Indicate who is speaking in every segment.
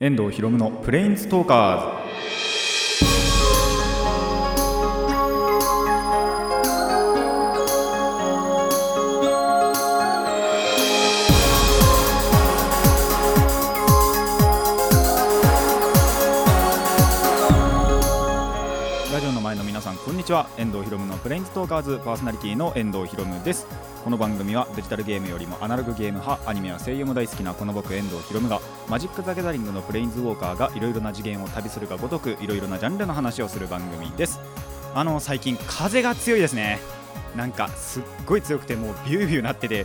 Speaker 1: 遠藤博夢のプレインストーカーズ。こんにちは。遠藤ひろむのプレインストーカーズパーソナリティの遠藤ひろむです。この番組はデジタルゲームよりもアナログゲーム派アニメや声優も大好きなこの僕遠藤ひろむがマジック・ザ・ギャザリングのプレインズウォーカーがいろいろな次元を旅するがごとくいろいろなジャンルの話をする番組です。あの最近風が強いですね。なんかすっごい強くてもうビュービューなってて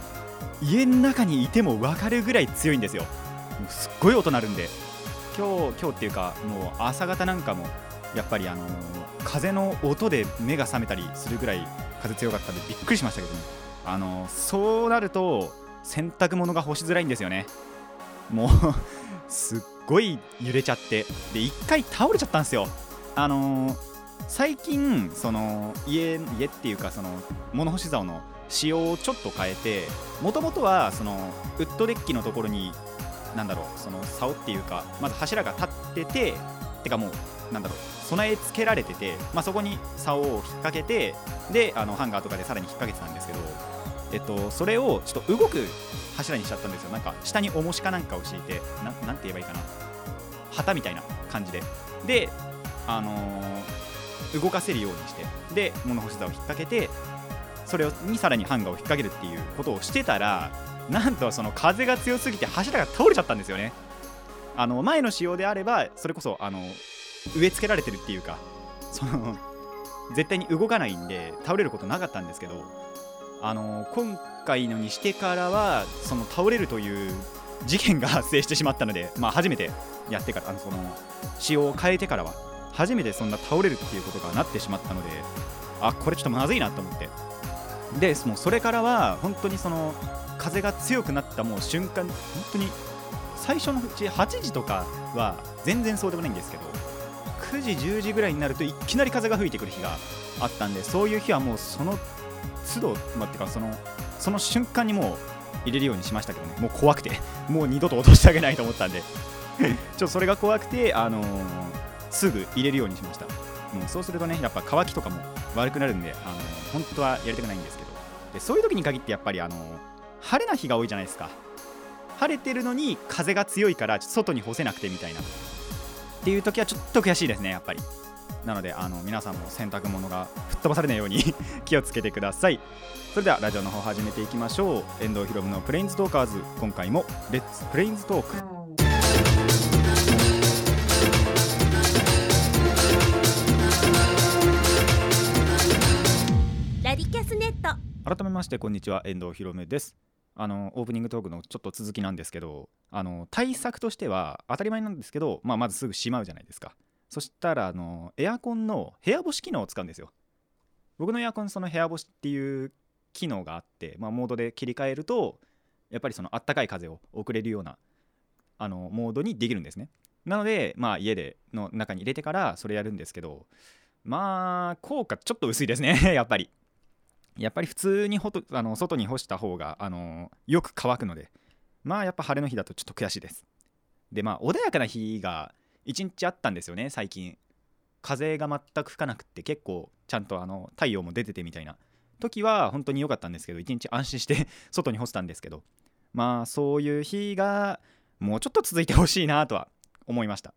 Speaker 1: 家の中にいても分かるぐらい強いんですよ。すっごい音鳴るんで。今日今日っていうかもう朝方なんかもやっぱりあの風の音で目が覚めたりするぐらい風強かったんでびっくりしましたけどね。あのそうなると洗濯物が干しづらいんですよね。もう すっごい揺れちゃって。で一回倒れちゃったんですよ。あの最近その家家っていうかその物干し竿の仕様をちょっと変えてもともとはそのウッドデッキのところになんだろうその竿っていうかまず柱が立ってててかもうなんだろう備え付けられてて、まあ、そこに竿を引っ掛けてであのハンガーとかでさらに引っ掛けてたんですけど、えっと、それをちょっと動く柱にしちゃったんですよ。なんか下に重しかなんかを敷いてななんて言えばいいかな。旗みたいな感じで。であのー動かせるようにしてで物干し竿を引っ掛けてそれにさらにハンガーを引っ掛けるっていうことをしてたらなんとその風が強すぎて柱が倒れちゃったんですよね。あの前の仕様であればそれこそあの植え付けられてるっていうかその絶対に動かないんで倒れることなかったんですけどあの今回のにしてからはその倒れるという事件が発生してしまったので、まあ、初めてやってからあのその仕様を変えてからは初めてそんな倒れるっていうことがなってしまったのであこれちょっとまずいなと思って。でもうそれからは本当にその風が強くなったもう瞬間本当に最初のうち8時とかは全然そうでもないんですけど9時10時ぐらいになるといきなり風が吹いてくる日があったんでそういう日はもうその都度、まあ、っていうかそのその瞬間にもう入れるようにしましたけどね。もう怖くてもう二度と落としてあげないと思ったんで。ちょっとそれが怖くてあのーすぐ入れるようにしました。もうそうするとねやっぱ乾きとかも悪くなるんであの本当はやりたくないんですけど。でそういう時に限ってやっぱりあの晴れな日が多いじゃないですか。晴れてるのに風が強いから外に干せなくてみたいな。っていう時はちょっと悔しいですねやっぱり。なのであの皆さんも洗濯物が吹っ飛ばされないように 気をつけてください。それではラジオの方始めていきましょう。遠藤ひろむのプレインズトーカーズ。今回もレッツプレインズトーク
Speaker 2: ラディキャスネット。
Speaker 1: 改めましてこんにちは。遠藤ひろむですあのオープニングトークのちょっと続きなんですけどあの対策としては当たり前なんですけど、まあ、まずすぐしまうじゃないですか。そしたらあのエアコンの部屋干し機能を使うんですよ。僕のエアコンその部屋干しっていう機能があって、まあ、モードで切り替えるとやっぱりそのあったかい風を送れるようなあのモードにできるんですね。なので、まあ、家での中に入れてからそれやるんですけどまあ効果ちょっと薄いですね。やっぱり。やっぱり普通にほとあの外に干した方があのよく乾くのでまあやっぱ晴れの日だとちょっと悔しいです。でまあ穏やかな日が一日あったんですよね最近。風が全く吹かなくって結構ちゃんとあの太陽も出ててみたいな。時は本当に良かったんですけど一日安心して 外に干したんですけど。まあそういう日がもうちょっと続いてほしいなとは思いました。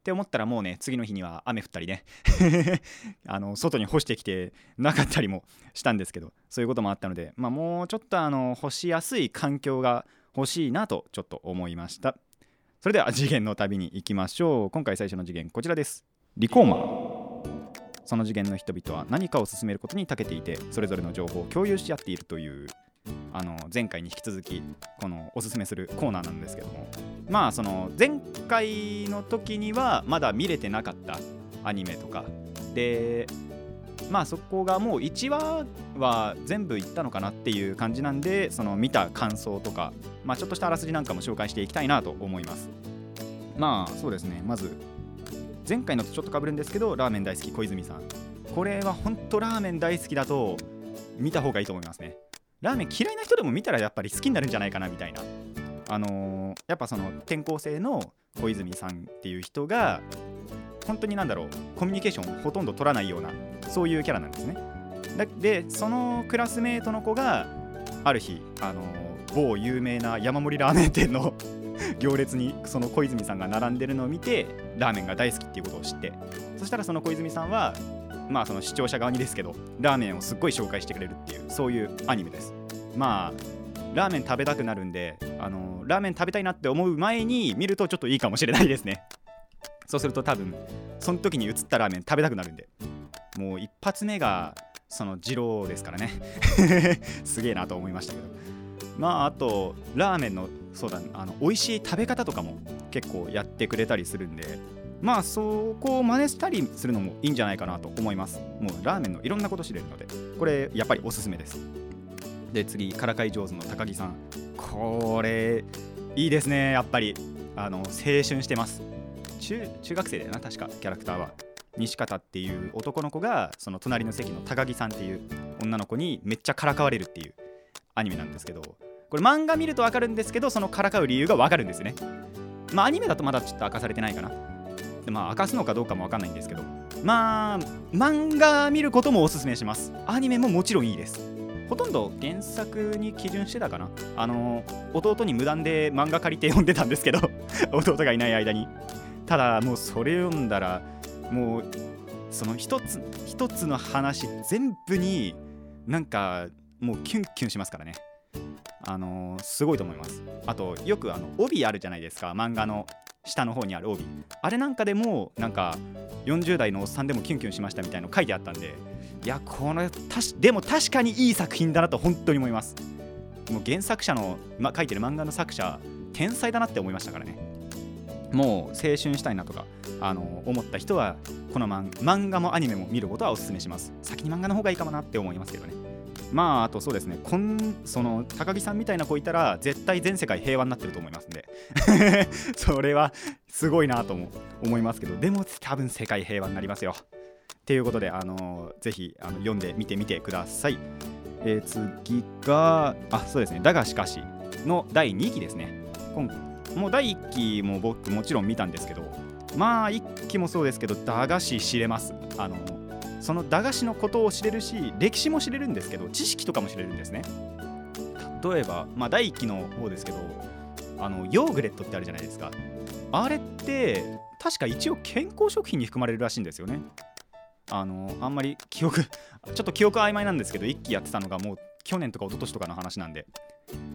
Speaker 1: って思ったらもうね次の日には雨降ったりね。あの外に干してきてなかったりもしたんですけどそういうこともあったので、まあ、もうちょっとあの干しやすい環境が欲しいなとちょっと思いました。それでは次元の旅に行きましょう。今回最初の次元こちらです。リコーマ。その次元の人々は何かを進めることに長けていてそれぞれの情報を共有し合っているというあの前回に引き続きこのおすすめするコーナーなんですけども。まあその前回の時にはまだ見れてなかったアニメとか。でまあそこがもう1話は全部いったのかなっていう感じなんでその見た感想とか、まあ、ちょっとしたあらすじなんかも紹介していきたいなと思います。まあそうですね。まず前回のとちょっとかぶるんですけどラーメン大好き小泉さん。これは本当ラーメン大好きだと見た方がいいと思いますね。ラーメン嫌いな人でも見たらやっぱり好きになるんじゃないかなみたいな。あのーやっぱその転校生の小泉さんっていう人が本当になんだろうコミュニケーションほとんど取らないようなそういうキャラなんですね。でそのクラスメートの子がある日あの某有名な山盛りラーメン店の 行列にその小泉さんが並んでるのを見てラーメンが大好きっていうことを知って。そしたらその小泉さんはまあその視聴者側にですけどラーメンをすっごい紹介してくれるっていうそういうアニメです。まあラーメン食べたくなるんであのラーメン食べたいなって思う前に見るとちょっといいかもしれないですね。そうすると多分その時に映ったラーメン食べたくなるんで。もう一発目がその二郎ですからね。すげえなと思いましたけど。まああとラーメンのそうだあの美味しい食べ方とかも結構やってくれたりするんでまあそこを真似したりするのもいいんじゃないかなと思います。もうラーメンのいろんなこと知れるので。これやっぱりおすすめです。で次からかい上手の高木さん。これいいですね。やっぱり。あの青春してます。中中学生だよな確かキャラクターは。西方っていう男の子がその隣の席の高木さんっていう女の子にめっちゃからかわれるっていうアニメなんですけど。これ漫画見ると分かるんですけどそのからかう理由が分かるんですね。まあアニメだとまだちょっと明かされてないかな。まあ明かすのかどうかも分かんないんですけどまあ漫画見ることもおすすめします。アニメももちろんいいです。ほとんど原作に基準してたかな。あの弟に無断で漫画借りて読んでたんですけど 弟がいない間に。ただもうそれ読んだらもうその一つ一つの話全部になんかもうキュンキュンしますからね。あのすごいと思います。あとよくあの帯あるじゃないですか。漫画の下の方にある帯。あれなんかでもなんか40代のおっさんでもキュンキュンしましたみたいの書いてあったんでいやこのでも確かにいい作品だなと本当に思います。もう原作者の、ま、書いてる漫画の作者天才だなって思いましたからね。もう青春したいなとかあの思った人はこの漫漫画もアニメも見ることはおすすめします。先に漫画の方がいいかもなって思いますけどね。まああとそうですね。こんその高木さんみたいな子いたら絶対全世界平和になってると思いますんで。それはすごいなと思いますけど。でも多分世界平和になりますよ。っていうことであのぜひあの読んでみてみてください、えー次があそうですね。だがしかしの第2期ですね。今もう第1期も僕もちろん見たんですけどまあ1期もそうですけど駄菓子知れます。あのその駄菓子のことを知れるし歴史も知れるんですけど知識とかも知れるんですね。例えば、まあ、第1期の方ですけどあのヨーグレットってあるじゃないですか。あれって確か一応健康食品に含まれるらしいんですよね。あのあんまり記憶ちょっと記憶曖昧なんですけど1期やってたのがもう去年とか一昨年とかの話なんで。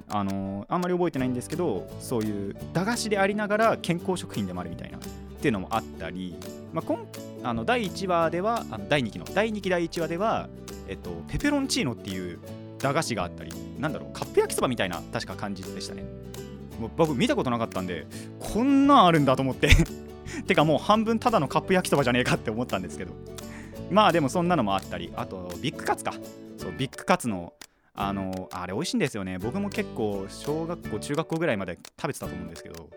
Speaker 1: あのあんまり覚えてないんですけどそういう駄菓子でありながら健康食品でもあるみたいなっていうのもあったり、まあ、今あの第1話ではあの第2期の第2期第1話では、えっと、ペペロンチーノっていう駄菓子があったりなんだろうカップ焼きそばみたいな確か感じでしたね。もう僕見たことなかったんでこんなんあるんだと思って。てかもう半分ただのカップ焼きそばじゃねえかって思ったんですけど。まあでもそんなのもあったりあとビッグカツか。そうビッグカツのあのあれ美味しいんですよね。僕も結構小学校中学校ぐらいまで食べてたと思うんですけど。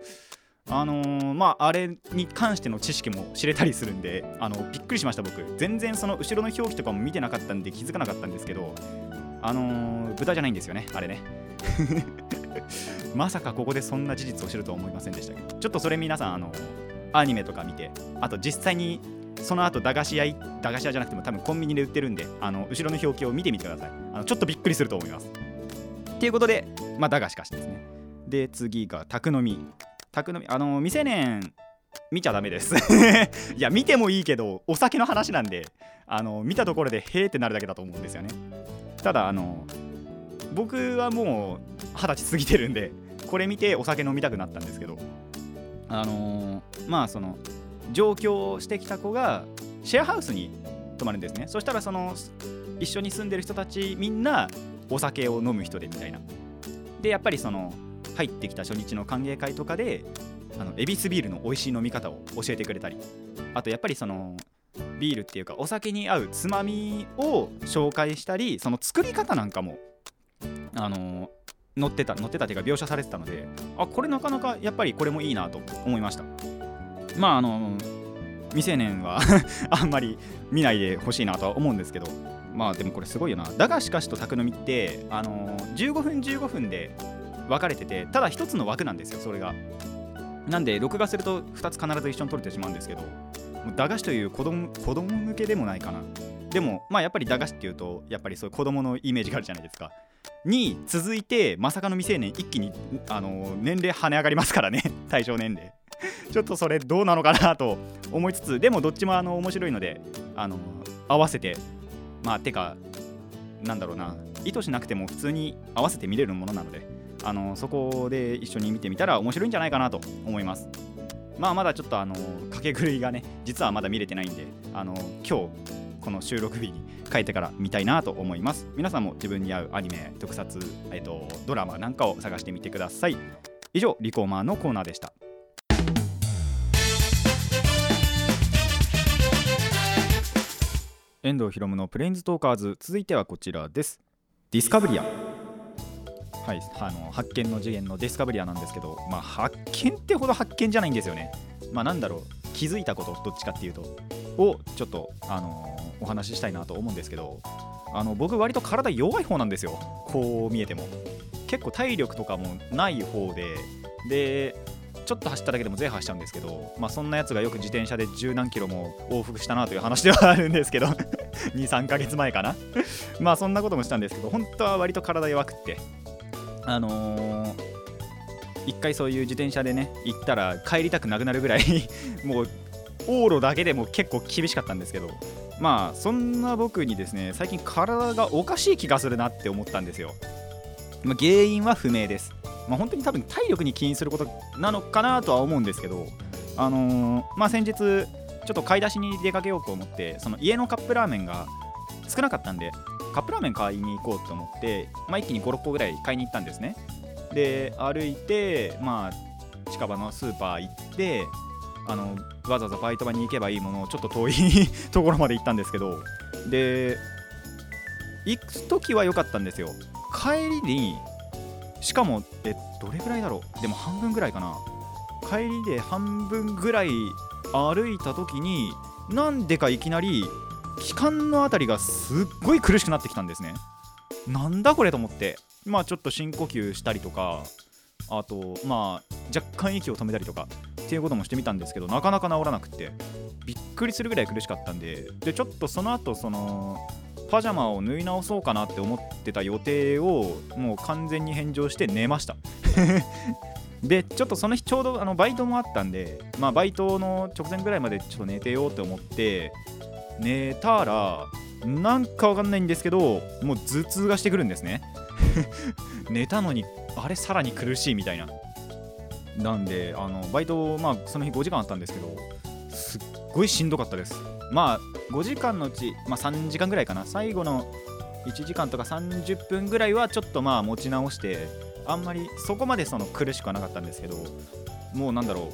Speaker 1: あのーまああれに関しての知識も知れたりするんであのびっくりしました僕。全然その後ろの表記とかも見てなかったんで気づかなかったんですけどあのー豚じゃないんですよねあれね。まさかここでそんな事実を知るとは思いませんでしたけど。ちょっとそれ皆さんあのアニメとか見てあと実際にその後駄菓子屋駄菓子屋じゃなくても多分コンビニで売ってるんであの後ろの表記を見てみてください。あのちょっとびっくりすると思います。っていうことでまあだがしかしですね。で次が宅飲み。宅飲みあの未成年見ちゃダメです。いや見てもいいけどお酒の話なんであの見たところでへーってなるだけだと思うんですよね。ただあの僕はもう二十歳過ぎてるんでこれ見てお酒飲みたくなったんですけどあのーまあその上京してきた子がシェアハウスに泊まるんですね。そしたらその一緒に住んでる人たちみんなお酒を飲む人でみたいな。でやっぱりその入ってきた初日の歓迎会とかであのエビスビールの美味しい飲み方を教えてくれたりあとやっぱりそのビールっていうかお酒に合うつまみを紹介したりその作り方なんかもあの載ってた載ってたっていうか描写されてたのであこれなかなかやっぱりこれもいいなと思いました。まああの未成年は あんまり見ないでほしいなとは思うんですけどまあでもこれすごいよな。だがしかしと宅飲みってあの15分15分で分かれててただ1つの枠なんですよそれが。なんで録画すると2つ必ず一緒に撮れてしまうんですけど駄菓子という子供子供向けでもないかな。でもまあやっぱり駄菓子っていうとやっぱりそういう子供のイメージがあるじゃないですか。に続いてまさかの未成年一気にあの年齢跳ね上がりますからね。対象年齢。ちょっとそれどうなのかなと思いつつでもどっちもあの面白いのであの合わせてまあてかなんだろうな。意図しなくても普通に合わせて見れるものなので。あのそこで一緒に見てみたら面白いんじゃないかなと思います。まあまだちょっとあの掛け狂いがね実はまだ見れてないんであの今日この収録日に帰ってから見たいなと思います。皆さんも自分に合うアニメ特撮、えっと、ドラマなんかを探してみてください。以上リコーマーのコーナーでした。遠藤ひろむのプレインズトーカーズ。続いてはこちらです。ディスカブリア。はいあの発見の次元のディスカブリアなんですけどまあ発見ってほど発見じゃないんですよね。まあなんだろう気づいたことどっちかっていうとをちょっとあのー、お話ししたいなと思うんですけどあの僕割と体弱い方なんですよ。こう見えても。結構体力とかもない方ででちょっと走っただけでもゼーハしちゃうんですけど、まあ、そんなやつがよく自転車で十何キロも往復したなという話ではあるんですけど 23ヶ月前かな。まあそんなこともしたんですけど本当は割と体弱くってあのー、一回そういう自転車でね行ったら帰りたくなくなるぐらい もう往路だけでも結構厳しかったんですけどまあそんな僕にですね最近体がおかしい気がするなって思ったんですよ、まあ、原因は不明です。まあ本当に多分体力に起因することなのかなとは思うんですけどあのー、まあ先日ちょっと買い出しに出かけようと思ってその家のカップラーメンが少なかったんでカップラーメン買いに行こうと思って、まあ、一気に56個ぐらい買いに行ったんですね。で歩いてまあ近場のスーパー行ってあのわざわざバイト場に行けばいいものをちょっと遠い ところまで行ったんですけどで行く時は良かったんですよ。帰りにしかもえどれぐらいだろう？でも半分ぐらいかな。帰りで半分ぐらい歩いた時になんでかいきなり気管の辺りがすっごい苦しくなってきたんですね。なんだこれと思って。まあちょっと深呼吸したりとかあとまあ若干息を止めたりとかっていうこともしてみたんですけどなかなか治らなくて。びっくりするぐらい苦しかったんで。でちょっとその後そのパジャマを縫い直そうかなって思ってた予定をもう完全に返上して寝ました。でちょっとその日ちょうどあのバイトもあったんでまあバイトの直前ぐらいまでちょっと寝てようって思って寝たらなんかわかんないんですけどもう頭痛がしてくるんですね。寝たのにあれさらに苦しいみたいな。なんであのバイトまあその日5時間あったんですけどすっごいしんどかったです。まあ5時間のうち、まあ、3時間ぐらいかな。最後の1時間とか30分ぐらいはちょっとまあ持ち直してあんまりそこまでその苦しくはなかったんですけどもうなんだろ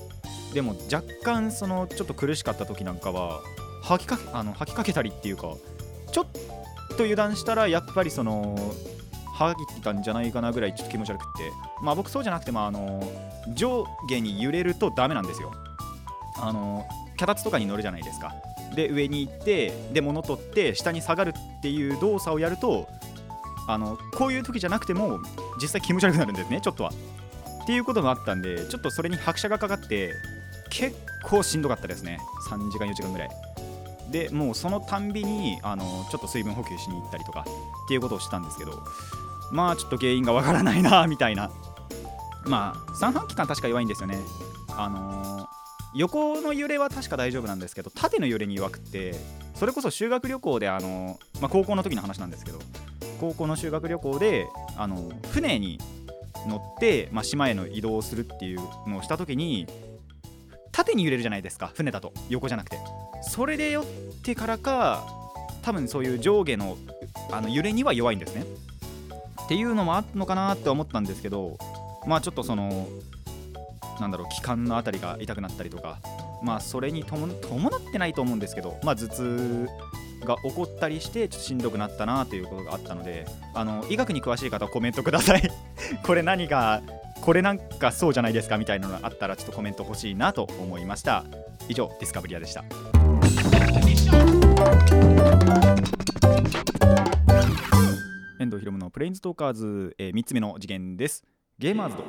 Speaker 1: う。でも若干そのちょっと苦しかった時なんかは吐きかけあの吐きかけたりっていうかちょっと油断したらやっぱりその吐いたんじゃないかなぐらいちょっと気持ち悪くって。まあ僕そうじゃなくてもあの上下に揺れるとダメなんですよ。あの脚立とかに乗るじゃないですか。で上に行ってで物取って下に下がるっていう動作をやるとあのこういう時じゃなくても実際気持ち悪くなるんですねちょっとは。っていうことがあったんでちょっとそれに拍車がかかって結構しんどかったですね。3時間4時間ぐらい。でもうそのたんびにあのちょっと水分補給しに行ったりとかっていうことをしたんですけどまあちょっと原因がわからないなみたいな。まあ三半規管確か弱いんですよね。あの、横の揺れは確か大丈夫なんですけど縦の揺れに弱くてそれこそ修学旅行であの、まあ、高校の時の話なんですけど高校の修学旅行であの船に乗って、まあ、島への移動をするっていうのをした時に縦に揺れるじゃないですか。船だと。横じゃなくて。それでよってからか多分そういう上下のあの揺れには弱いんですね。っていうのもあったのかなって思ったんですけどまあちょっとそのなんだろう気管の辺りが痛くなったりとかまあそれに伴ってないと思うんですけどまあ頭痛が起こったりしてちょっとしんどくなったなということがあったのであの医学に詳しい方はコメントください。これ何かこれなんかそうじゃないですかみたいなのがあったらちょっとコメント欲しいなと思いました。以上ディスカブリアでした。遠藤ひろむのプレインズトーカーズ、えー、3つ目の次元です。ゲーマーズド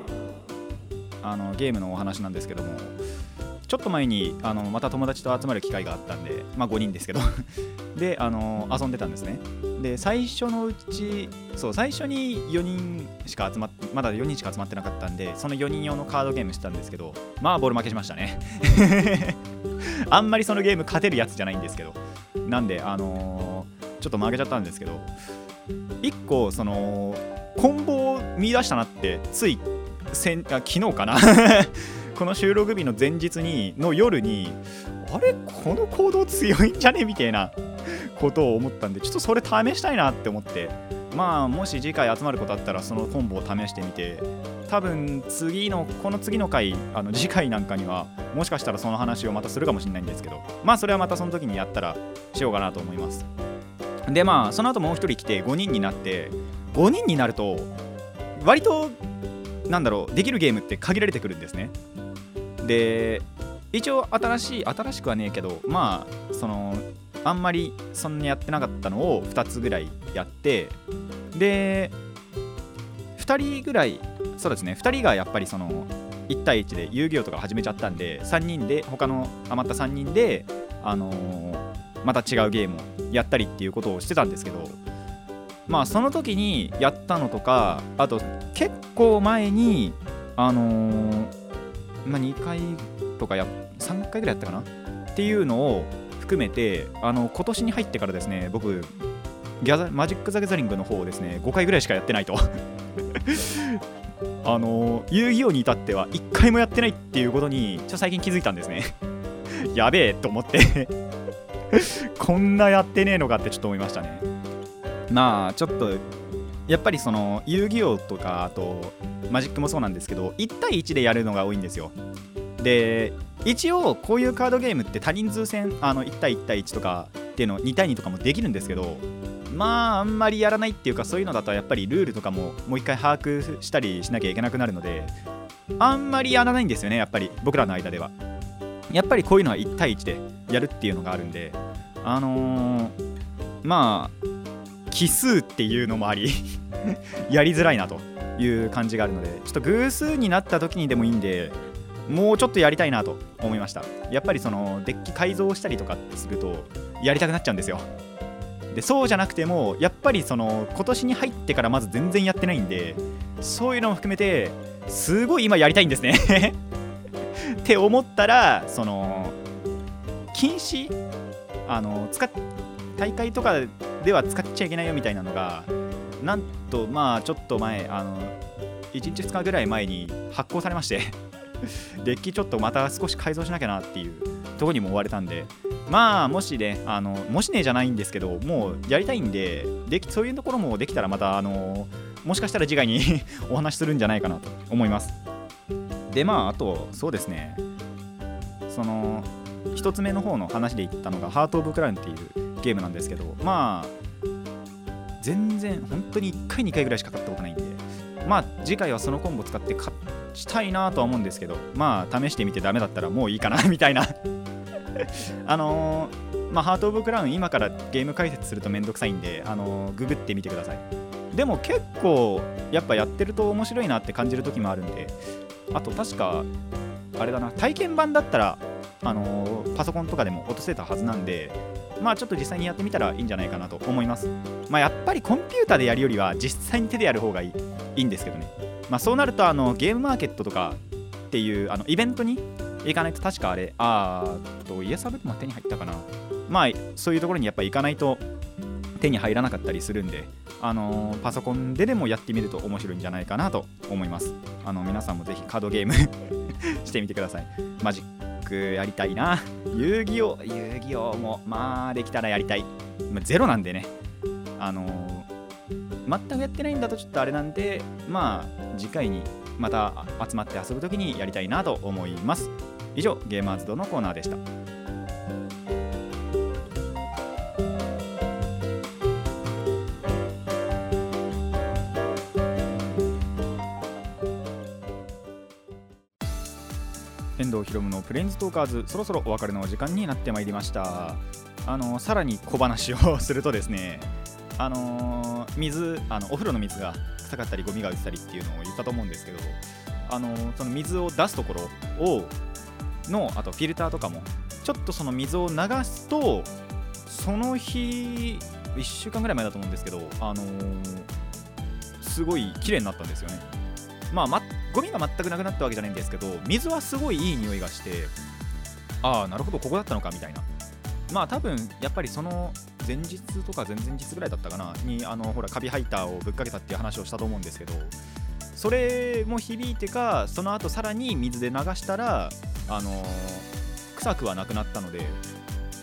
Speaker 1: あのゲームのお話なんですけどもょっと前にあのまた友達と集まる機会があったんでまあ5人ですけど。であの遊んでたんですね。で最初のうちそう最初に4人しか集まってまだ4人しか集まってなかったんでその4人用のカードゲームしてたんですけどまあボール負けしましたね。あんまりそのゲーム勝てるやつじゃないんですけど。なんであのーちょっと負けちゃったんですけど1個そのコンボを見出したなってつい先あ昨日かな。この収録日の前日にの夜にあれ？この行動強いんじゃね？みたいなことを思ったんでちょっとそれ試したいなって思って。まあもし次回集まることあったらそのコンボを試してみて。多分次のこの次の回あの次回なんかにはもしかしたらその話をまたするかもしれないんですけど。まあそれはまたその時にやったらしようかなと思います。でまあその後もう1人来て5人になって5人になると割となんだろうできるゲームって限られてくるんですね。で一応新しい新しくはねえけどまあそのあんまりそんなやってなかったのを2つぐらいやってで2人ぐらいそうですね2人がやっぱりその1対1で遊戯王とか始めちゃったんで3人で他の余った3人であのーまた違うゲームをやったりっていうことをしてたんですけどまあその時にやったのとかあと結構前にあのーまあ、2回とかや3回ぐらいやったかな？っていうのを含めてあの今年に入ってからですね僕ギャザマジック・ザ・ギャザリングの方をですね5回ぐらいしかやってないと。あの遊戯王に至っては1回もやってないっていうことにちょっと最近気づいたんですね。やべえと思って。こんなやってねえのかってちょっと思いましたね。まあちょっとやっぱりその遊戯王とかあとマジックもそうなんですけど1対1でやるのが多いんですよ。で一応こういうカードゲームって多人数戦あの1対1対1とかっていうの2対2とかもできるんですけどまああんまりやらないっていうかそういうのだとやっぱりルールとかももう一回把握したりしなきゃいけなくなるのであんまりやらないんですよねやっぱり僕らの間では。やっぱりこういうのは1対1でやるっていうのがあるんであのーまあ奇数っていうのもあり やりづらいなという感じがあるのでちょっと偶数になった時にでもいいんでもうちょっとやりたいなと思いました。やっぱりそのデッキ改造したりとかするとやりたくなっちゃうんですよ。でそうじゃなくてもやっぱりその今年に入ってからまず全然やってないんでそういうのも含めてすごい今やりたいんですね。って思ったらその禁止あの使っ大会とかでは使っちゃいけないよみたいなのがなんとまあちょっと前あの1日2日ぐらい前に発行されまして デッキちょっとまた少し改造しなきゃなっていうとこにも追われたんでまあもしねあのもしねじゃないんですけどもうやりたいんでできそういうところもできたらまたあのもしかしたら次回に お話しするんじゃないかなと思います。でまああとそうですね。その1つ目の方の話で言ったのがハート・オブ・クラウンっていうゲームなんですけどまあ全然本当に1回2回ぐらいしか買ったことないんでまあ次回はそのコンボ使って勝ちたいなとは思うんですけどまあ試してみてダメだったらもういいかな みたいな。あのーまあハート・オブ・クラウン今からゲーム解説するとめんどくさいんであのーググってみてください。でも結構やっぱやってると面白いなって感じる時もあるんであと確かあれだな体験版だったらあのーパソコンとかでも落とせたはずなんでまあちょっと実際にやってみたらいいんじゃないかなと思います。まあやっぱりコンピューターでやるよりは実際に手でやる方がいいいいんですけどね。まあそうなるとあのゲームマーケットとかっていうあのイベントに行かないと確かあれ。あーとイエサブも手に入ったかな。まあそういうところにやっぱ行かないと手に入らなかったりするんであのーパソコンででもやってみると面白いんじゃないかなと思います。あの皆さんもぜひカードゲーム してみてください。マジッくやりたいな。遊戯王遊戯王もまあできたらやりたい、まあゼロなんでね。あのー全くやってないんだとちょっとあれなんでまあ次回にまた集まって遊ぶ時にやりたいなと思います。以上ゲーマーズドのコーナーでした。ひろむのプレンズトーカーズそろそろお別れのお時間になってまいりました。あのさらに小話をするとですねあの水あのお風呂の水が臭かったりゴミが浮いてたりっていうのを言ったと思うんですけどあのその水を出すところをのあとフィルターとかもちょっとその水を流すとその日1週間ぐらい前だと思うんですけどあのすごい綺麗になったんですよね。まあ、ゴミが全くなくなったわけじゃないんですけど水はすごいいい匂いがしてああなるほどここだったのかみたいな。まあ多分やっぱりその前日とか前々日ぐらいだったかなにあのほらカビハイターをぶっかけたっていう話をしたと思うんですけどそれも響いてかその後さらに水で流したらあの臭くはなくなったので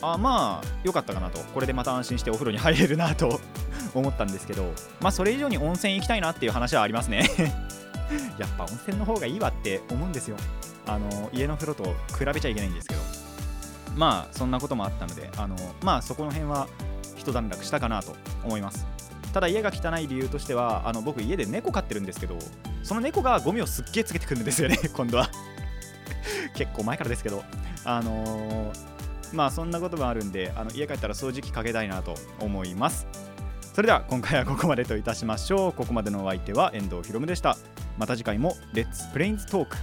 Speaker 1: あまあ良かったかなと。これでまた安心してお風呂に入れるなと思ったんですけどまあそれ以上に温泉行きたいなっていう話はありますね。やっぱ温泉の方がいいわって思うんですよ。あの家の風呂と比べちゃいけないんですけど。まあそんなこともあったのであのまあそこの辺は一段落したかなと思います。ただ家が汚い理由としてはあの僕家で猫飼ってるんですけどその猫がゴミをすっげえつけてくるんですよね 今度は。結構前からですけど。あのー、まあそんなことがあるんであの家帰ったら掃除機かけたいなと思います。それでは今回はここまでといたしましょう。ここまでのお相手は遠藤ひろむでした。また次回もレッツプレインズトーク